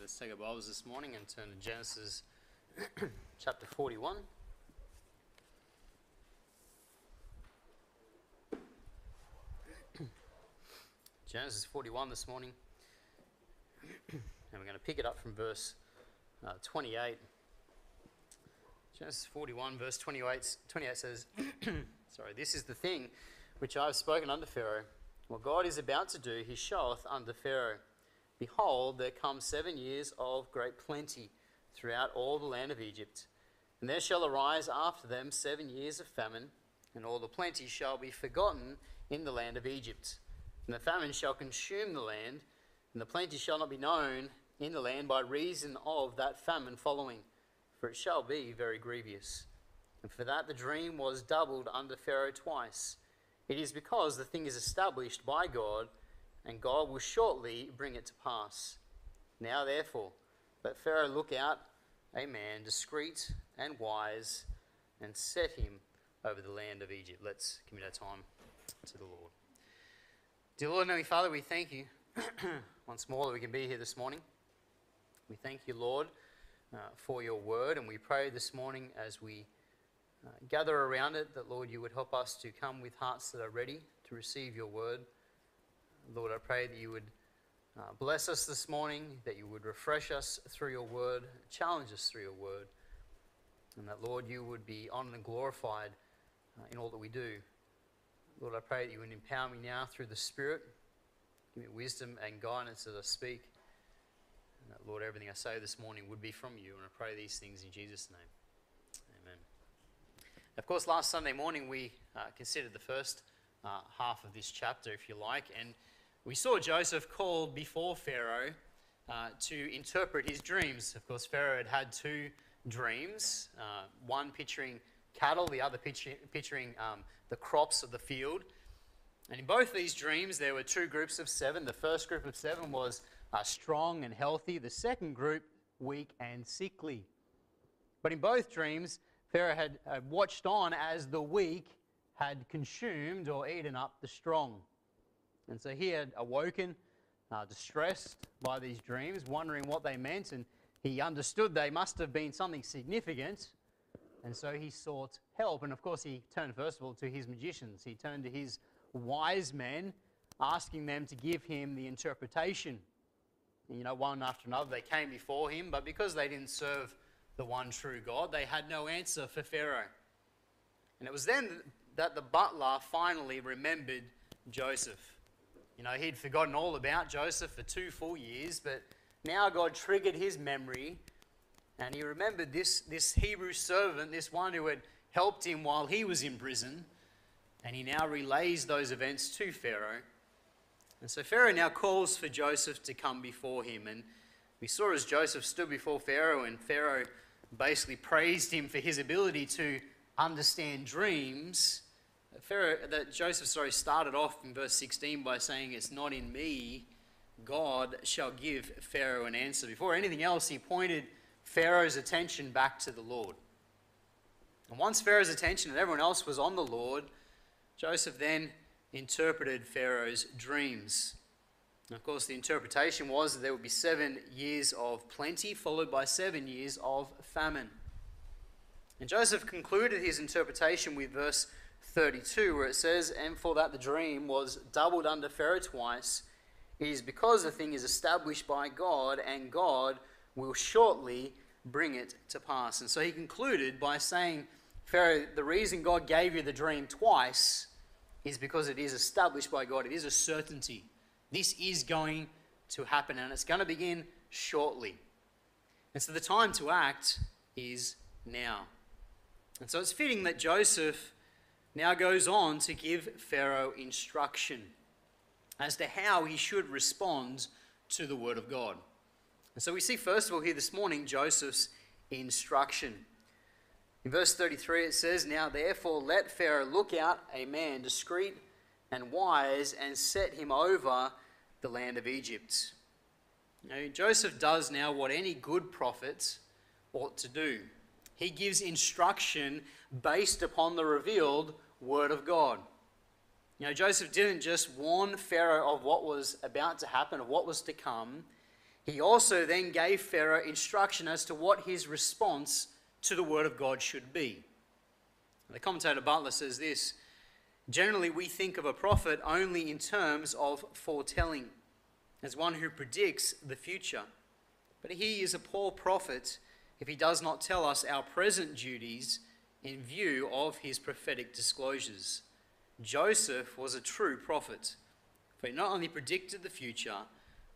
Let's take our Bibles this morning and turn to Genesis chapter 41. Genesis 41 this morning. and we're going to pick it up from verse uh, 28. Genesis 41, verse 28, 28 says, Sorry, this is the thing which I have spoken unto Pharaoh. What God is about to do, he showeth unto Pharaoh. Behold, there come seven years of great plenty throughout all the land of Egypt. And there shall arise after them seven years of famine, and all the plenty shall be forgotten in the land of Egypt. And the famine shall consume the land, and the plenty shall not be known in the land by reason of that famine following, for it shall be very grievous. And for that the dream was doubled under Pharaoh twice. It is because the thing is established by God, and God will shortly bring it to pass. Now, therefore, let Pharaoh look out a man discreet and wise, and set him over the land of Egypt. Let's commit our time to the Lord. Dear Lord Heavenly Father, we thank you once more that we can be here this morning. We thank you, Lord, uh, for your word, and we pray this morning as we uh, gather around it that, Lord, you would help us to come with hearts that are ready to receive your word. Lord, I pray that you would uh, bless us this morning, that you would refresh us through your word, challenge us through your word, and that, Lord, you would be honored and glorified uh, in all that we do. Lord, I pray that you would empower me now through the Spirit. Give me wisdom and guidance as I speak. And that, Lord, everything I say this morning would be from you. And I pray these things in Jesus' name. Amen. Of course, last Sunday morning we uh, considered the first uh, half of this chapter, if you like, and we saw Joseph called before Pharaoh uh, to interpret his dreams. Of course, Pharaoh had had two dreams, uh, one picturing cattle, the other picturing um, the crops of the field. And in both these dreams, there were two groups of seven. The first group of seven was uh, strong and healthy, the second group, weak and sickly. But in both dreams, Pharaoh had uh, watched on as the weak had consumed or eaten up the strong. And so he had awoken, uh, distressed by these dreams, wondering what they meant, and he understood they must have been something significant. And so he sought help. And of course, he turned, first of all, to his magicians. He turned to his wise men, asking them to give him the interpretation. You know, one after another, they came before him, but because they didn't serve the one true God, they had no answer for Pharaoh. And it was then that the butler finally remembered Joseph. You know, he'd forgotten all about Joseph for two full years, but now God triggered his memory and he remembered this, this Hebrew servant, this one who had helped him while he was in prison. And he now relays those events to Pharaoh. And so Pharaoh now calls for Joseph to come before him. And we saw as Joseph stood before Pharaoh, and Pharaoh basically praised him for his ability to understand dreams. Pharaoh, that Joseph, sorry, started off in verse 16 by saying, It's not in me, God shall give Pharaoh an answer. Before anything else, he pointed Pharaoh's attention back to the Lord. And once Pharaoh's attention and everyone else was on the Lord, Joseph then interpreted Pharaoh's dreams. And of course, the interpretation was that there would be seven years of plenty, followed by seven years of famine. And Joseph concluded his interpretation with verse 32, where it says, And for that the dream was doubled under Pharaoh twice. It is because the thing is established by God, and God will shortly bring it to pass. And so he concluded by saying, Pharaoh, the reason God gave you the dream twice is because it is established by God. It is a certainty. This is going to happen and it's going to begin shortly. And so the time to act is now. And so it's fitting that Joseph now goes on to give Pharaoh instruction as to how he should respond to the word of God. So we see, first of all, here this morning, Joseph's instruction. In verse 33, it says, Now therefore let Pharaoh look out a man discreet and wise and set him over the land of Egypt. Now, Joseph does now what any good prophet ought to do. He gives instruction based upon the revealed word of God. You know, Joseph didn't just warn Pharaoh of what was about to happen, of what was to come. he also then gave Pharaoh instruction as to what his response to the word of God should be. The commentator Butler says this Generally, we think of a prophet only in terms of foretelling, as one who predicts the future. But he is a poor prophet if he does not tell us our present duties in view of his prophetic disclosures. Joseph was a true prophet, for he not only predicted the future,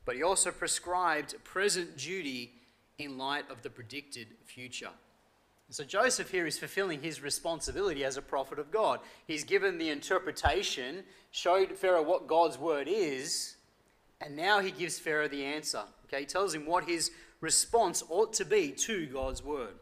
but he also prescribed present duty in light of the predicted future. So Joseph here is fulfilling his responsibility as a prophet of God. He's given the interpretation, showed Pharaoh what God's word is, and now he gives Pharaoh the answer. Okay, he tells him what his response ought to be to God's word.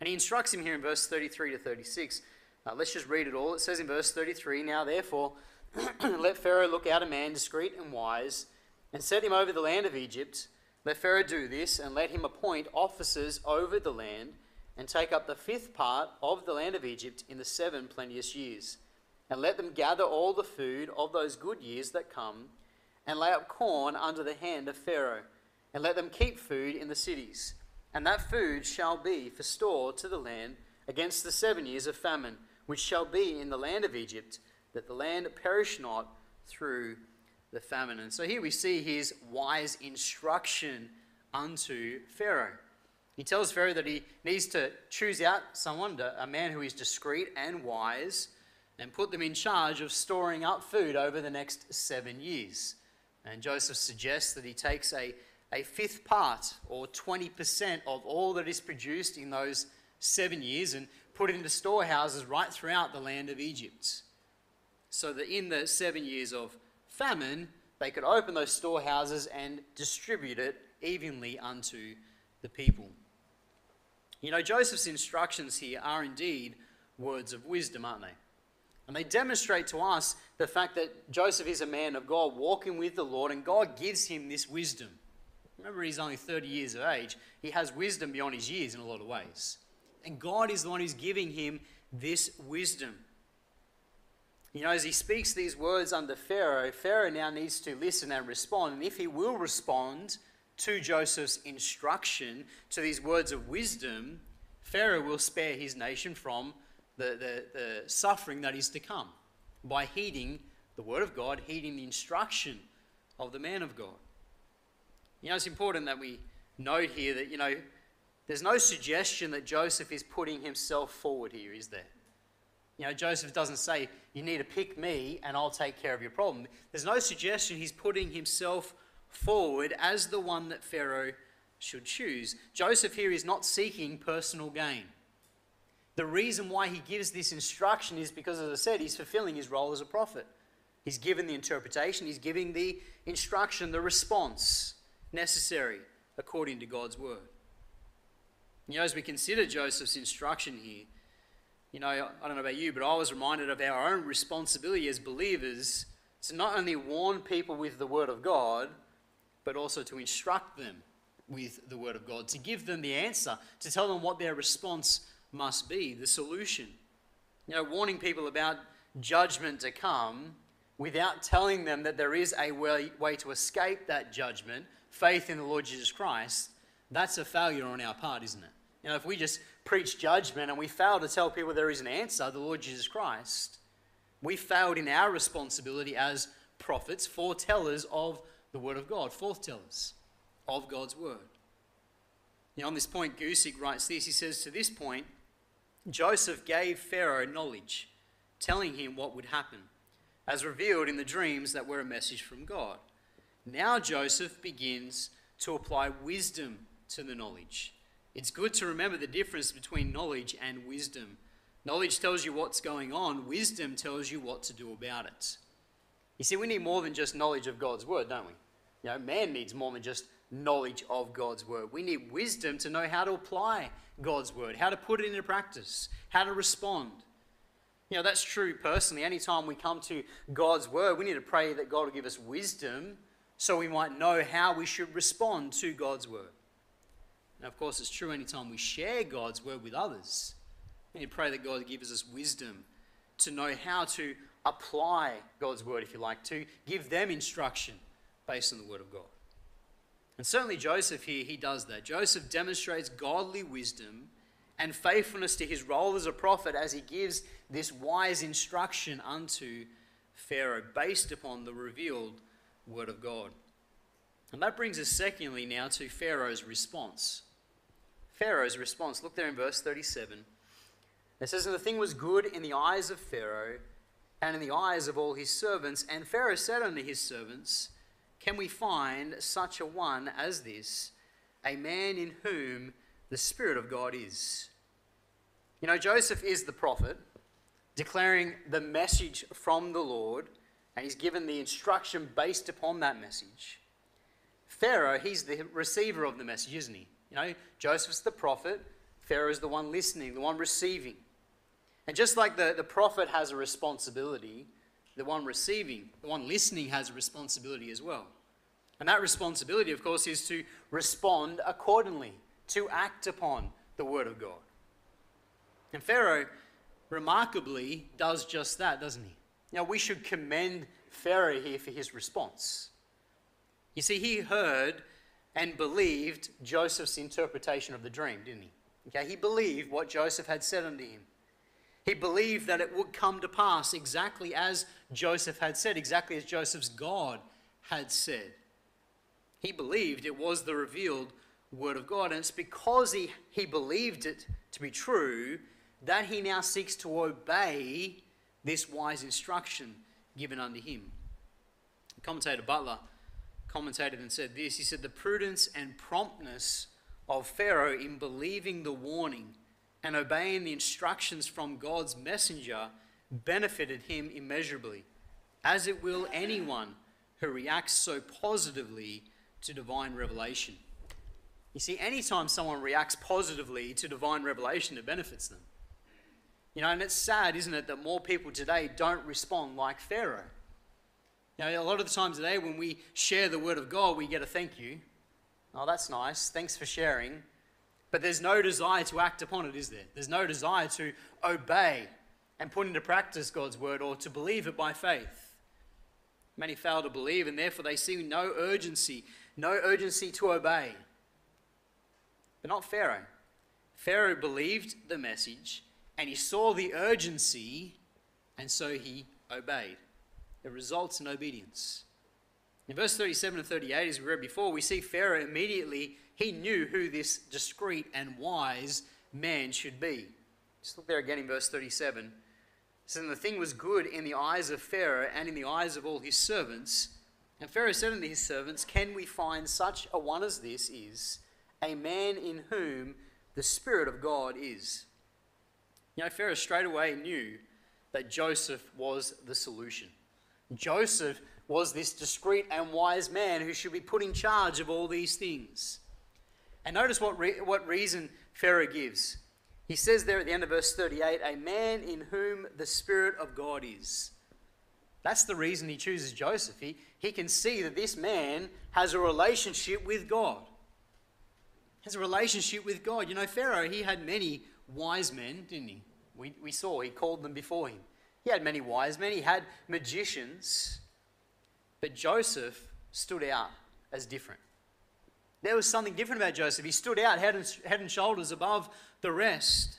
And he instructs him here in verse 33 to 36. Uh, let's just read it all. It says in verse 33 Now therefore, let Pharaoh look out a man discreet and wise, and set him over the land of Egypt let Pharaoh do this, and let him appoint officers over the land, and take up the fifth part of the land of Egypt in the seven plenteous years. And let them gather all the food of those good years that come, and lay up corn under the hand of Pharaoh, and let them keep food in the cities. And that food shall be for store to the land against the seven years of famine, which shall be in the land of Egypt, that the land perish not through the famine. And so here we see his wise instruction unto Pharaoh. He tells Pharaoh that he needs to choose out someone, a man who is discreet and wise, and put them in charge of storing up food over the next seven years. And Joseph suggests that he takes a, a fifth part, or 20% of all that is produced in those seven years, and put into storehouses right throughout the land of Egypt. So that in the seven years of famine, they could open those storehouses and distribute it evenly unto the people. You know, Joseph's instructions here are indeed words of wisdom, aren't they? And they demonstrate to us the fact that Joseph is a man of God, walking with the Lord, and God gives him this wisdom. Remember, he's only 30 years of age. He has wisdom beyond his years in a lot of ways. And God is the one who's giving him this wisdom. You know, as he speaks these words under Pharaoh, Pharaoh now needs to listen and respond. And if he will respond to Joseph's instruction, to these words of wisdom, Pharaoh will spare his nation from the, the, the suffering that is to come by heeding the word of God, heeding the instruction of the man of God. You know, it's important that we note here that, you know, there's no suggestion that Joseph is putting himself forward here, is there? You know, Joseph doesn't say, you need to pick me and I'll take care of your problem. There's no suggestion he's putting himself forward as the one that Pharaoh should choose. Joseph here is not seeking personal gain. The reason why he gives this instruction is because, as I said, he's fulfilling his role as a prophet. He's given the interpretation, he's giving the instruction, the response necessary according to God's word. You know, as we consider Joseph's instruction here, you know, I don't know about you, but I was reminded of our own responsibility as believers to not only warn people with the Word of God, but also to instruct them with the Word of God, to give them the answer, to tell them what their response must be, the solution. You know, warning people about judgment to come without telling them that there is a way, way to escape that judgment, faith in the Lord Jesus Christ, that's a failure on our part, isn't it? You know, if we just preach judgment and we fail to tell people there is an answer, the Lord Jesus Christ, we failed in our responsibility as prophets, foretellers of the Word of God, foretellers of God's Word. Now, on this point, Guzik writes this. He says, To this point, Joseph gave Pharaoh knowledge, telling him what would happen, as revealed in the dreams that were a message from God. Now Joseph begins to apply wisdom to the knowledge it's good to remember the difference between knowledge and wisdom. Knowledge tells you what's going on, wisdom tells you what to do about it. You see, we need more than just knowledge of God's word, don't we? You know, man needs more than just knowledge of God's word. We need wisdom to know how to apply God's word, how to put it into practice, how to respond. You know, that's true personally. Anytime we come to God's word, we need to pray that God will give us wisdom so we might know how we should respond to God's word. Now, of course, it's true anytime we share God's word with others. We need to pray that God gives us wisdom to know how to apply God's word, if you like, to give them instruction based on the word of God. And certainly Joseph here, he does that. Joseph demonstrates godly wisdom and faithfulness to his role as a prophet as he gives this wise instruction unto Pharaoh based upon the revealed word of God. And that brings us, secondly, now to Pharaoh's response. Pharaoh's response. Look there in verse 37. It says, And the thing was good in the eyes of Pharaoh and in the eyes of all his servants. And Pharaoh said unto his servants, Can we find such a one as this, a man in whom the Spirit of God is? You know, Joseph is the prophet, declaring the message from the Lord, and he's given the instruction based upon that message. Pharaoh, he's the receiver of the message, isn't he? You know, Joseph's the prophet, Pharaoh is the one listening, the one receiving. And just like the, the prophet has a responsibility, the one receiving, the one listening has a responsibility as well. And that responsibility, of course, is to respond accordingly, to act upon the word of God. And Pharaoh remarkably does just that, doesn't he? Now, we should commend Pharaoh here for his response. You see, he heard and believed Joseph's interpretation of the dream, didn't he? Okay, he believed what Joseph had said unto him. He believed that it would come to pass exactly as Joseph had said, exactly as Joseph's God had said. He believed it was the revealed word of God, and it's because he, he believed it to be true that he now seeks to obey this wise instruction given unto him. Commentator Butler commentated and said this He said, The prudence and promptness of Pharaoh in believing the warning and obeying the instructions from God's messenger benefited him immeasurably, as it will anyone who reacts so positively to divine revelation. You see, anytime someone reacts positively to divine revelation, it benefits them. You know, and it's sad, isn't it, that more people today don't respond like Pharaoh. You know, a lot of the times today when we share the word of God, we get a thank you. Oh, that's nice. Thanks for sharing. But there's no desire to act upon it, is there? There's no desire to obey and put into practice God's word or to believe it by faith. Many fail to believe, and therefore they see no urgency, no urgency to obey. But not Pharaoh. Pharaoh believed the message and he saw the urgency, and so he obeyed. It results in obedience. In verse 37 and 38, as we read before, we see Pharaoh immediately, he knew who this discreet and wise man should be. Just look there again in verse 37. It says, And the thing was good in the eyes of Pharaoh and in the eyes of all his servants. And Pharaoh said unto his servants, Can we find such a one as this is, a man in whom the Spirit of God is? You know, Pharaoh straight away knew that Joseph was the solution. Joseph was this discreet and wise man who should be put in charge of all these things. And notice what, re- what reason Pharaoh gives. He says there at the end of verse 38 a man in whom the Spirit of God is. That's the reason he chooses Joseph. He, he can see that this man has a relationship with God. Has a relationship with God. You know, Pharaoh, he had many wise men, didn't he? We, we saw, he called them before him. He had many wise men, he had magicians, but Joseph stood out as different. There was something different about Joseph. He stood out head and, head and shoulders above the rest.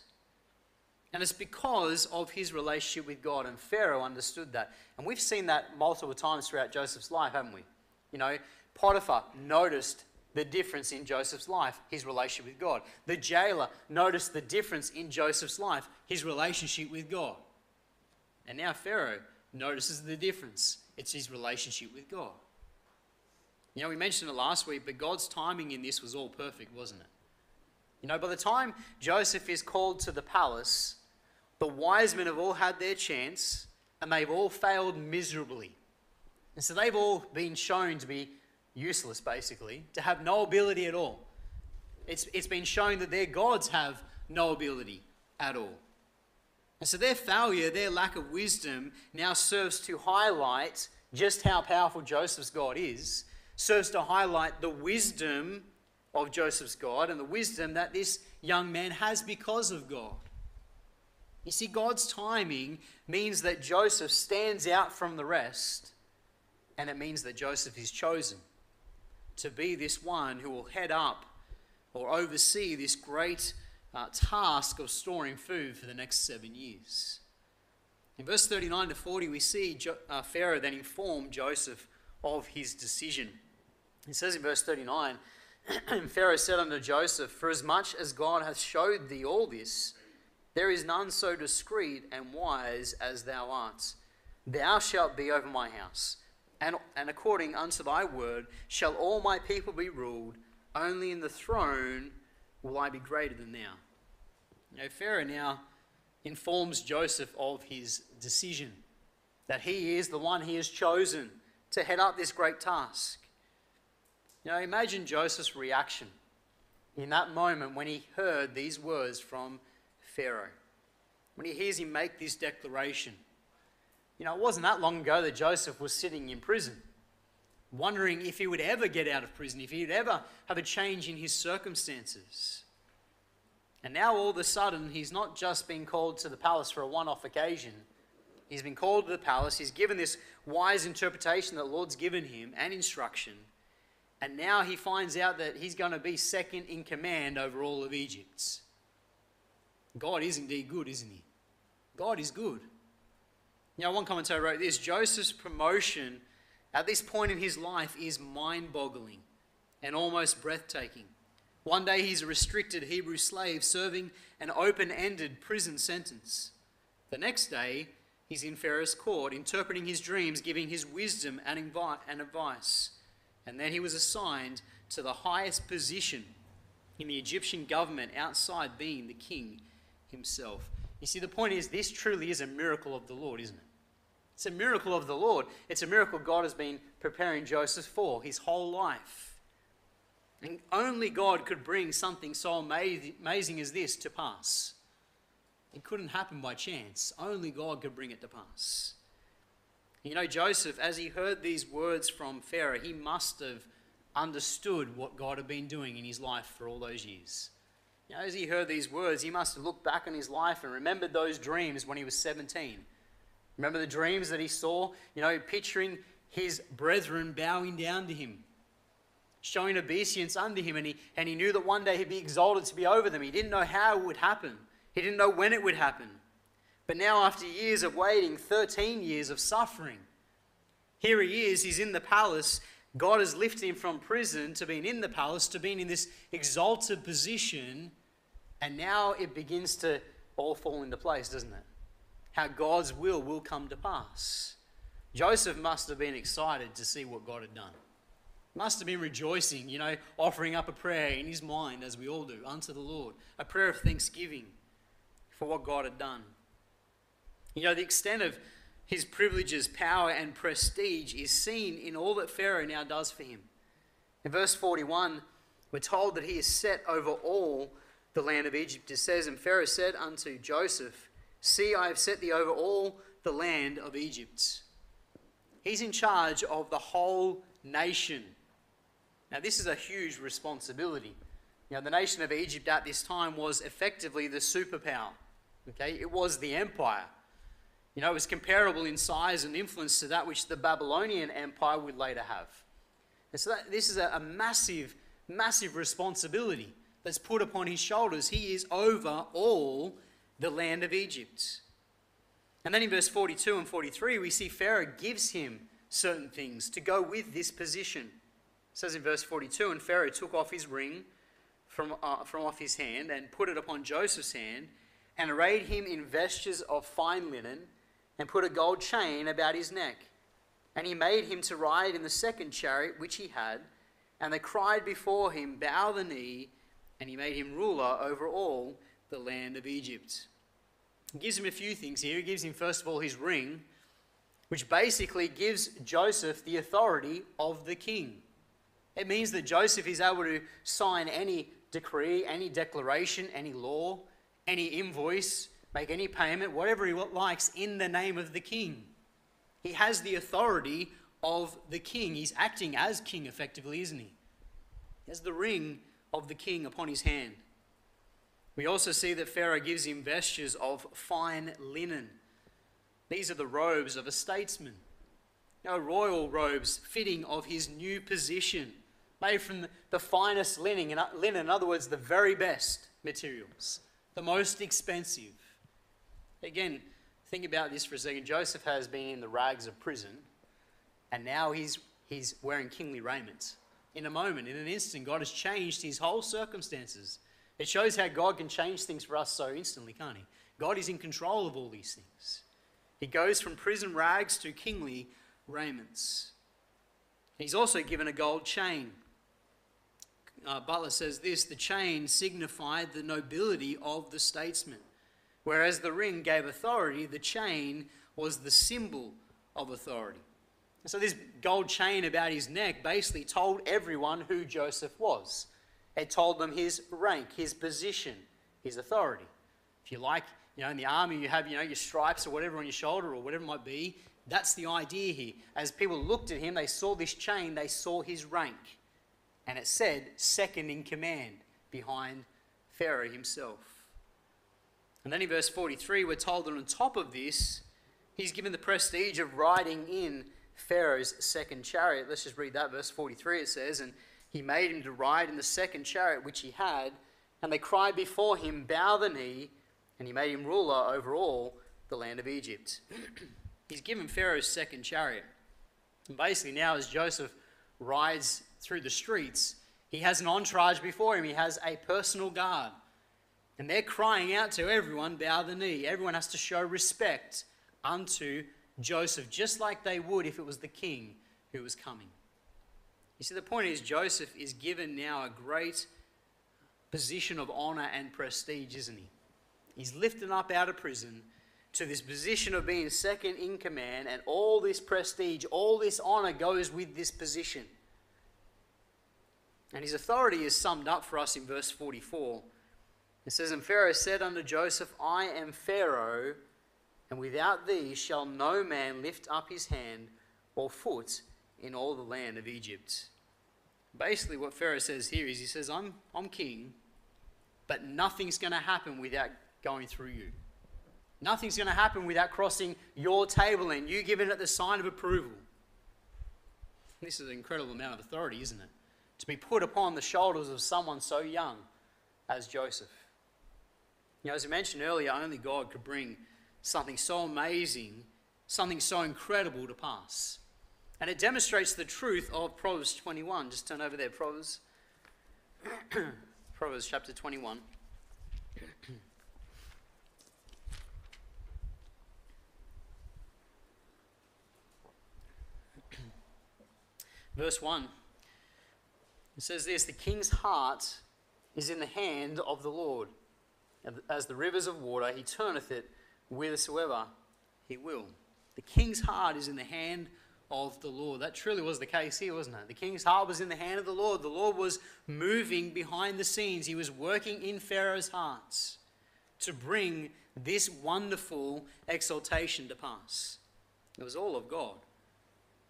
And it's because of his relationship with God, and Pharaoh understood that. And we've seen that multiple times throughout Joseph's life, haven't we? You know, Potiphar noticed the difference in Joseph's life, his relationship with God. The jailer noticed the difference in Joseph's life, his relationship with God. And now Pharaoh notices the difference, it's his relationship with God. You know, we mentioned it last week, but God's timing in this was all perfect, wasn't it? You know, by the time Joseph is called to the palace, the wise men have all had their chance and they've all failed miserably. And so they've all been shown to be useless, basically, to have no ability at all. It's, it's been shown that their gods have no ability at all. And so their failure, their lack of wisdom, now serves to highlight just how powerful Joseph's God is, serves to highlight the wisdom of Joseph's God and the wisdom that this young man has because of God. You see, God's timing means that Joseph stands out from the rest, and it means that Joseph is chosen. To be this one who will head up or oversee this great uh, task of storing food for the next seven years. In verse 39 to 40, we see jo- uh, Pharaoh then inform Joseph of his decision. He says in verse 39 Pharaoh said unto Joseph, For as much as God hath showed thee all this, there is none so discreet and wise as thou art. Thou shalt be over my house, and, and according unto thy word shall all my people be ruled. Only in the throne will I be greater than thou. You Pharaoh now informs Joseph of his decision that he is the one he has chosen to head up this great task. You imagine Joseph's reaction in that moment when he heard these words from Pharaoh, when he hears him make this declaration. You know, it wasn't that long ago that Joseph was sitting in prison, wondering if he would ever get out of prison, if he would ever have a change in his circumstances. And now all of a sudden, he's not just been called to the palace for a one off occasion. He's been called to the palace. He's given this wise interpretation that the Lord's given him and instruction. And now he finds out that he's going to be second in command over all of Egypt. God is indeed good, isn't he? God is good. You know, one commentator wrote this Joseph's promotion at this point in his life is mind boggling and almost breathtaking. One day he's a restricted Hebrew slave serving an open ended prison sentence. The next day, he's in Pharaoh's court, interpreting his dreams, giving his wisdom and advice. And then he was assigned to the highest position in the Egyptian government outside being the king himself. You see, the point is, this truly is a miracle of the Lord, isn't it? It's a miracle of the Lord. It's a miracle God has been preparing Joseph for his whole life. And only God could bring something so amazing as this to pass. It couldn't happen by chance. Only God could bring it to pass. You know, Joseph, as he heard these words from Pharaoh, he must have understood what God had been doing in his life for all those years. You know, as he heard these words, he must have looked back on his life and remembered those dreams when he was 17. Remember the dreams that he saw? You know, picturing his brethren bowing down to him, showing obeisance under him, and he, and he knew that one day he'd be exalted to be over them. He didn't know how it would happen, he didn't know when it would happen. But now, after years of waiting, 13 years of suffering, here he is, he's in the palace. God has lifted him from prison to being in the palace, to being in this exalted position, and now it begins to all fall into place, doesn't it? How God's will will come to pass. Joseph must have been excited to see what God had done. Must have been rejoicing, you know, offering up a prayer in his mind, as we all do, unto the Lord, a prayer of thanksgiving for what God had done. You know, the extent of his privileges, power, and prestige is seen in all that Pharaoh now does for him. In verse 41, we're told that he is set over all the land of Egypt. It says, And Pharaoh said unto Joseph, See, I have set thee over all the land of Egypt. He's in charge of the whole nation. Now, this is a huge responsibility. Know, the nation of Egypt at this time was effectively the superpower. Okay, it was the empire. You know, it was comparable in size and influence to that which the Babylonian Empire would later have. And so that, this is a, a massive, massive responsibility that's put upon his shoulders. He is over all the land of Egypt. And then in verse 42 and 43, we see Pharaoh gives him certain things to go with this position. It says in verse 42 And Pharaoh took off his ring from, uh, from off his hand and put it upon Joseph's hand and arrayed him in vestures of fine linen and put a gold chain about his neck. And he made him to ride in the second chariot which he had. And they cried before him, Bow the knee. And he made him ruler over all the land of Egypt. Gives him a few things here. He gives him, first of all, his ring, which basically gives Joseph the authority of the king. It means that Joseph is able to sign any decree, any declaration, any law, any invoice make any payment, whatever he likes, in the name of the king. He has the authority of the king. He's acting as king effectively, isn't he? He has the ring of the king upon his hand. We also see that Pharaoh gives him vestures of fine linen. These are the robes of a statesman. Know, royal robes fitting of his new position made from the, finest linen, in, linen, in other words, the very best materials, the most expensive. Again, think about this for a second. Joseph has been in the rags of prison, and now he's, he's wearing kingly raiment. In a moment, in an instant, God has changed his whole circumstances. It shows how God can change things for us so instantly, can't he? God is in control of all these things. He goes from prison rags to kingly raiments. He's also given a gold chain. Uh, Butler says this the chain signified the nobility of the statesman, whereas the ring gave authority, the chain was the symbol of authority. so, this gold chain about his neck basically told everyone who Joseph was. It told them his rank, his position, his authority. If you like, you know, in the army, you have, you know, your stripes or whatever on your shoulder or whatever it might be. That's the idea here. As people looked at him, they saw this chain, they saw his rank. And it said, second in command behind Pharaoh himself. And then in verse 43, we're told that on top of this, he's given the prestige of riding in Pharaoh's second chariot. Let's just read that. Verse 43 it says, And he made him to ride in the second chariot which he had, and they cried before him, Bow the knee and he made him ruler over all the land of Egypt. He's given Pharaoh's second chariot. And basically, now as Joseph rides through the streets, he has an entourage before him, he has a personal guard. And they're crying out to everyone, bow the knee. Everyone has to show respect unto Joseph, just like they would if it was the king who was coming. You see, the point is, Joseph is given now a great position of honor and prestige, isn't he? He's lifted up out of prison to this position of being second in command, and all this prestige, all this honor goes with this position. And his authority is summed up for us in verse 44. It says, And Pharaoh said unto Joseph, I am Pharaoh, and without thee shall no man lift up his hand or foot in all the land of Egypt. Basically, what Pharaoh says here is he says, I'm, I'm king, but nothing's going to happen without going through you. Nothing's going to happen without crossing your table and you giving it the sign of approval. This is an incredible amount of authority, isn't it? To be put upon the shoulders of someone so young as Joseph. You know, as I mentioned earlier, only God could bring something so amazing, something so incredible to pass. And it demonstrates the truth of Proverbs 21. Just turn over there, Proverbs. Proverbs chapter 21. Verse 1 it says this The king's heart is in the hand of the Lord. As the rivers of water, he turneth it whithersoever he will. The king's heart is in the hand of the Lord. That truly was the case here, wasn't it? The king's heart was in the hand of the Lord. The Lord was moving behind the scenes, he was working in Pharaoh's hearts to bring this wonderful exaltation to pass. It was all of God.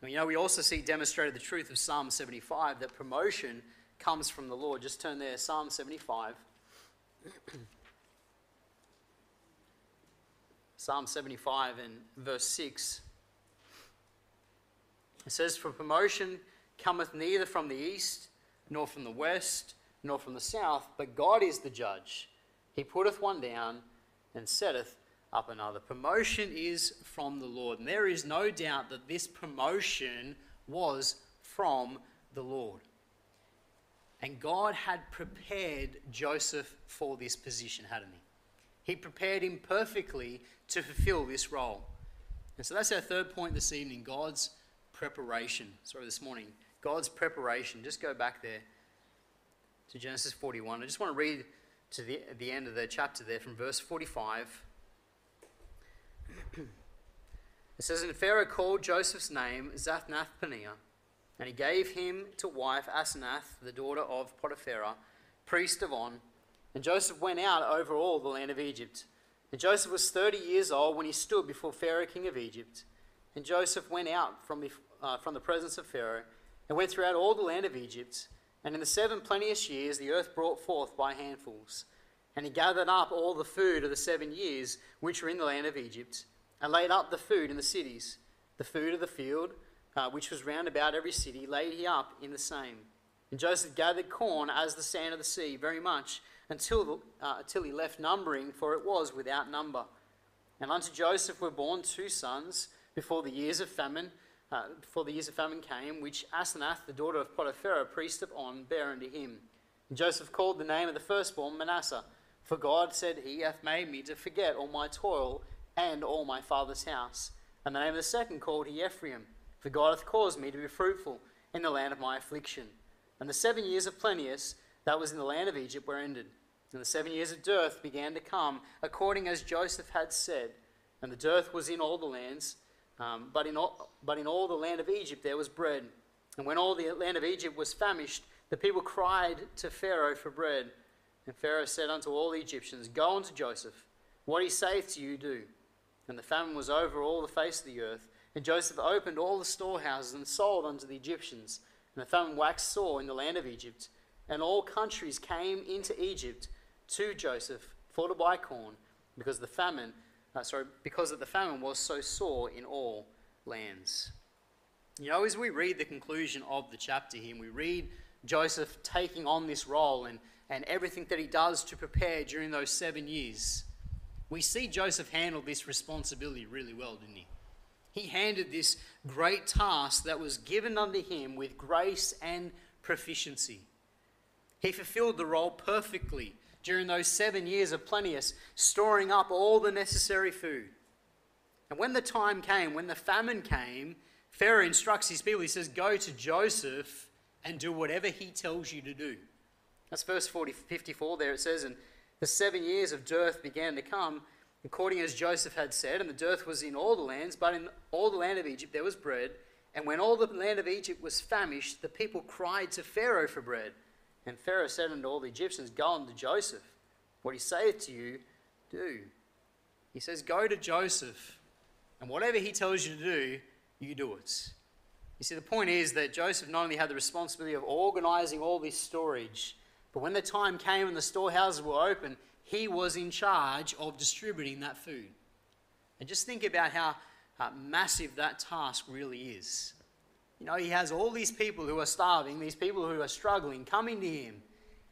And, You know, we also see demonstrated the truth of Psalm 75 that promotion comes from the Lord. Just turn there, Psalm 75. Psalm 75 and verse 6. It says, For promotion cometh neither from the east, nor from the west, nor from the south, but God is the judge. He putteth one down and setteth up another. Promotion is from the Lord. And there is no doubt that this promotion was from the Lord. And God had prepared Joseph for this position, hadn't he? He prepared him perfectly to fulfill this role. And so that's our third point this evening God's preparation. Sorry, this morning. God's preparation. Just go back there to Genesis 41. I just want to read to the, the end of the chapter there from verse 45 it says, And Pharaoh called Joseph's name Zaphnath-Paneah, and he gave him to wife Asenath, the daughter of Potipherah, priest of On. And Joseph went out over all the land of Egypt. And Joseph was thirty years old when he stood before Pharaoh, king of Egypt. And Joseph went out from, uh, from the presence of Pharaoh and went throughout all the land of Egypt. And in the seven plenteous years, the earth brought forth by handfuls. And he gathered up all the food of the seven years which were in the land of Egypt, and laid up the food in the cities. The food of the field, uh, which was round about every city, laid he up in the same. And Joseph gathered corn as the sand of the sea, very much, until, uh, until he left numbering, for it was without number. And unto Joseph were born two sons before the years of famine, uh, before the years of famine came, which Asenath, the daughter of Potipherah, priest of On, bare unto him. And Joseph called the name of the firstborn Manasseh, for God said, He hath made me to forget all my toil and all my father's house. And the name of the second called he Ephraim, for God hath caused me to be fruitful in the land of my affliction. And the seven years of plenteous that was in the land of Egypt were ended. And the seven years of dearth began to come, according as Joseph had said. And the dearth was in all the lands, um, but, in all, but in all the land of Egypt there was bread. And when all the land of Egypt was famished, the people cried to Pharaoh for bread. And Pharaoh said unto all the Egyptians, Go unto Joseph, what he saith to you, do. And the famine was over all the face of the earth. And Joseph opened all the storehouses and sold unto the Egyptians. And the famine waxed sore in the land of Egypt. And all countries came into Egypt to Joseph for to buy corn, because the famine, uh, sorry, because of the famine was so sore in all lands. You know, as we read the conclusion of the chapter here, we read Joseph taking on this role and, and everything that he does to prepare during those seven years, we see Joseph handle this responsibility really well, didn't he? He handed this great task that was given unto him with grace and proficiency. He fulfilled the role perfectly during those seven years of plenteous, storing up all the necessary food. And when the time came, when the famine came, Pharaoh instructs his people, he says, Go to Joseph and do whatever he tells you to do. That's verse 40, 54 there. It says, And the seven years of dearth began to come, according as Joseph had said, and the dearth was in all the lands, but in all the land of Egypt there was bread. And when all the land of Egypt was famished, the people cried to Pharaoh for bread. And Pharaoh said unto all the Egyptians, Go unto Joseph. What he saith to you, do. He says, Go to Joseph, and whatever he tells you to do, you do it. You see, the point is that Joseph not only had the responsibility of organizing all this storage, but when the time came and the storehouses were open, he was in charge of distributing that food. And just think about how uh, massive that task really is. You know, he has all these people who are starving, these people who are struggling coming to him,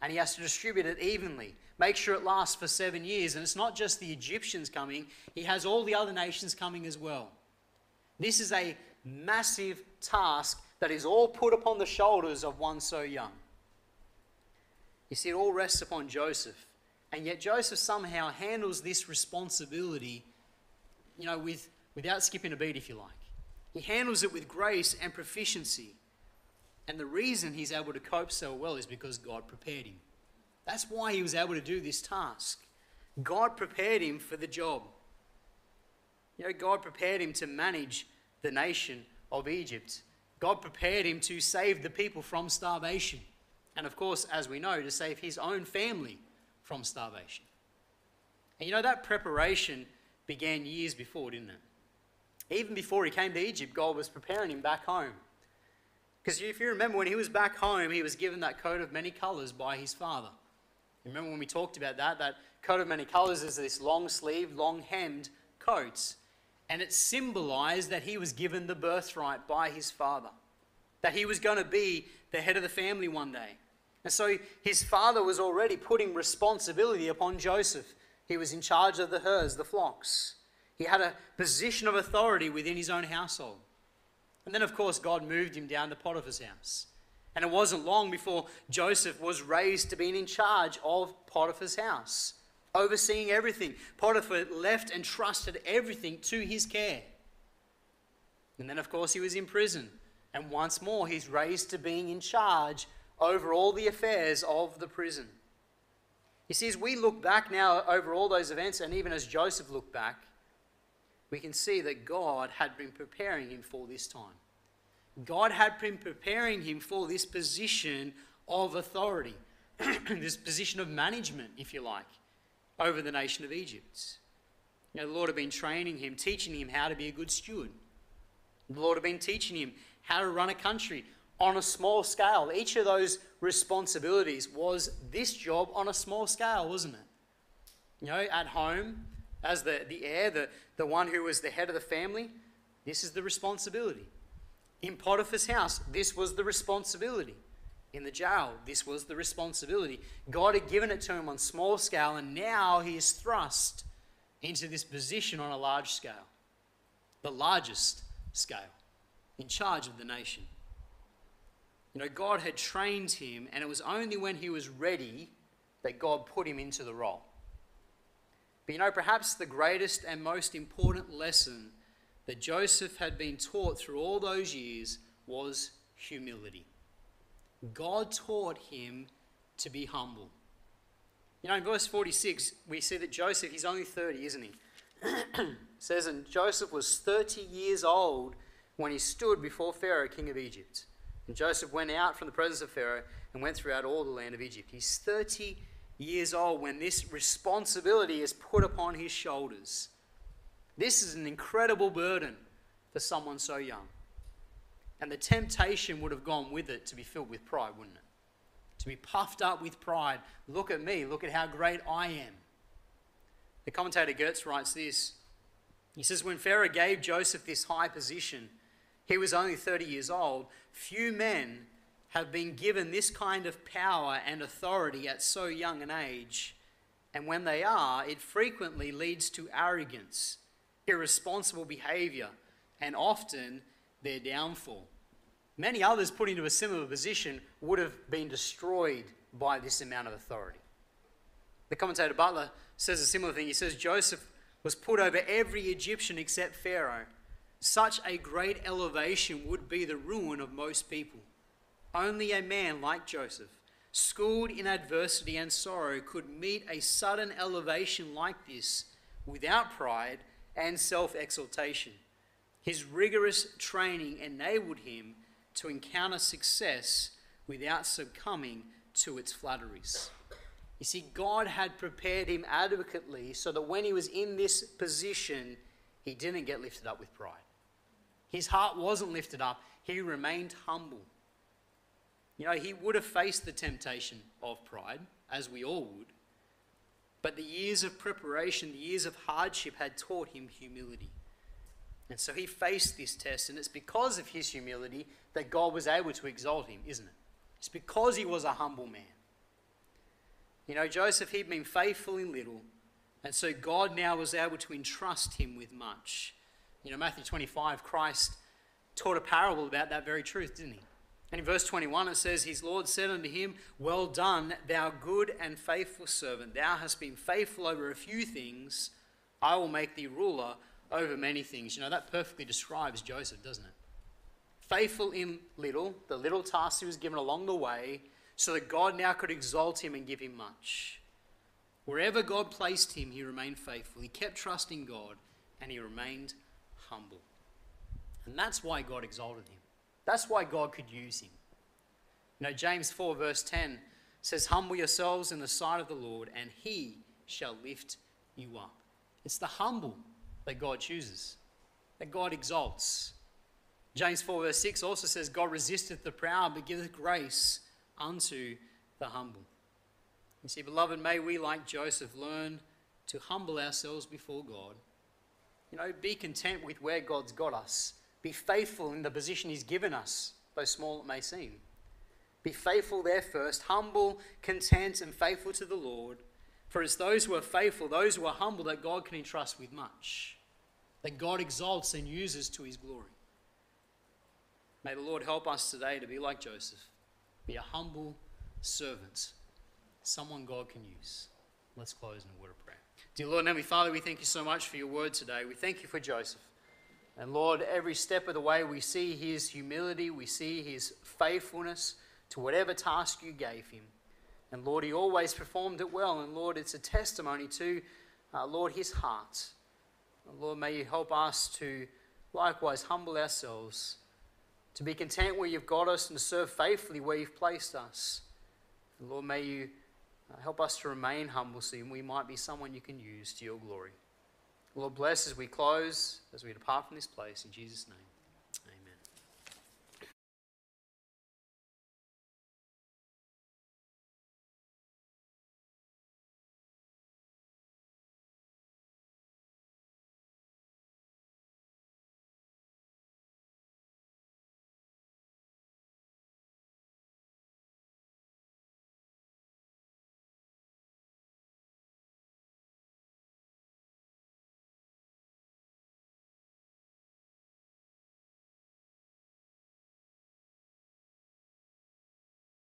and he has to distribute it evenly, make sure it lasts for seven years. And it's not just the Egyptians coming, he has all the other nations coming as well. This is a massive task that is all put upon the shoulders of one so young. You see, it all rests upon Joseph. And yet, Joseph somehow handles this responsibility, you know, with, without skipping a beat, if you like. He handles it with grace and proficiency. And the reason he's able to cope so well is because God prepared him. That's why he was able to do this task. God prepared him for the job. You know, God prepared him to manage the nation of Egypt. God prepared him to save the people from starvation. And of course, as we know, to save his own family from starvation. And you know, that preparation began years before, didn't it? Even before he came to Egypt, God was preparing him back home. Because if you remember, when he was back home, he was given that coat of many colors by his father. Remember when we talked about that? That coat of many colors is this long sleeved, long hemmed coat and it symbolized that he was given the birthright by his father, that he was going to be the head of the family one day. And so his father was already putting responsibility upon Joseph. He was in charge of the herds, the flocks. He had a position of authority within his own household. And then, of course, God moved him down to Potiphar's house. And it wasn't long before Joseph was raised to being in charge of Potiphar's house overseeing everything. Potiphar left and trusted everything to his care. And then, of course, he was in prison. And once more, he's raised to being in charge over all the affairs of the prison. You see, as we look back now over all those events, and even as Joseph looked back, we can see that God had been preparing him for this time. God had been preparing him for this position of authority, this position of management, if you like over the nation of Egypt. You know, the Lord had been training him, teaching him how to be a good steward. The Lord had been teaching him how to run a country on a small scale. Each of those responsibilities was this job on a small scale, wasn't it? You know, at home, as the, the heir, the, the one who was the head of the family, this is the responsibility. In Potiphar's house, this was the responsibility. in the jail. This was the responsibility. God had given it to him on small scale, and now he is thrust into this position on a large scale, the largest scale, in charge of the nation. You know, God had trained him, and it was only when he was ready that God put him into the role. But you know, perhaps the greatest and most important lesson that Joseph had been taught through all those years was humility. God taught him to be humble. You know, in verse 46, we see that Joseph, he's only 30, isn't he? says, and Joseph was 30 years old when he stood before Pharaoh, king of Egypt. And Joseph went out from the presence of Pharaoh and went throughout all the land of Egypt. He's 30 years old when this responsibility is put upon his shoulders. This is an incredible burden for someone so young. And the temptation would have gone with it to be filled with pride, wouldn't it? To be puffed up with pride. Look at me, look at how great I am. The commentator Gertz writes this. He says, When Pharaoh gave Joseph this high position, he was only 30 years old. Few men have been given this kind of power and authority at so young an age. And when they are, it frequently leads to arrogance, irresponsible behavior, and often their downfall. Many others put into a similar position would have been destroyed by this amount of authority. The commentator Butler says a similar thing. He says Joseph was put over every Egyptian except Pharaoh. Such a great elevation would be the ruin of most people. Only a man like Joseph, schooled in adversity and sorrow, could meet a sudden elevation like this without pride and self exaltation. His rigorous training enabled him to encounter success without succumbing to its flatteries. You see, God had prepared him adequately so that when he was in this position, he didn't get lifted up with pride. His heart wasn't lifted up, he remained humble. You know, he would have faced the temptation of pride, as we all would, but the years of preparation, the years of hardship had taught him humility. And so he faced this test, and it's because of his humility that God was able to exalt him, isn't it? It's because he was a humble man. You know, Joseph, he'd been faithful in little, and so God now was able to entrust him with much. You know, Matthew 25, Christ taught a parable about that very truth, didn't he? And in verse 21, it says, His Lord said unto him, Well done, thou good and faithful servant. Thou hast been faithful over a few things. I will make thee ruler over many things. You know, that perfectly describes Joseph, doesn't it? Faithful in little, the little tasks he was given along the way, so that God now could exalt him and give him much. Wherever God placed him, he remained faithful. He kept trusting God and he remained humble. And that's why God exalted him. That's why God could use him. You know, James 4, verse 10 says, Humble yourselves in the sight of the Lord, and he shall lift you up. It's the humble that God chooses, that God exalts. James 4, verse 6 also says, God resisteth the proud, but giveth grace unto the humble. You see, beloved, may we, like Joseph, learn to humble ourselves before God. You know, be content with where God's got us. Be faithful in the position He's given us, though small it may seem. Be faithful there first, humble, content, and faithful to the Lord. For it's those who are faithful, those who are humble, that God can entrust with much that God exalts and uses to his glory. May the Lord help us today to be like Joseph, be a humble servant, someone God can use. Let's close in a word of prayer. Dear Lord and Heavenly Father, we thank you so much for your word today. We thank you for Joseph. And Lord, every step of the way, we see his humility, we see his faithfulness to whatever task you gave him. And Lord, he always performed it well. And Lord, it's a testimony to, uh, Lord, his heart. And Lord, may you help us to likewise humble ourselves, to be content where you've got us and to serve faithfully where you've placed us. And Lord, may you uh, help us to remain humble so we might be someone you can use to your glory. Lord, bless as we close, as we depart from this place, in Jesus' name.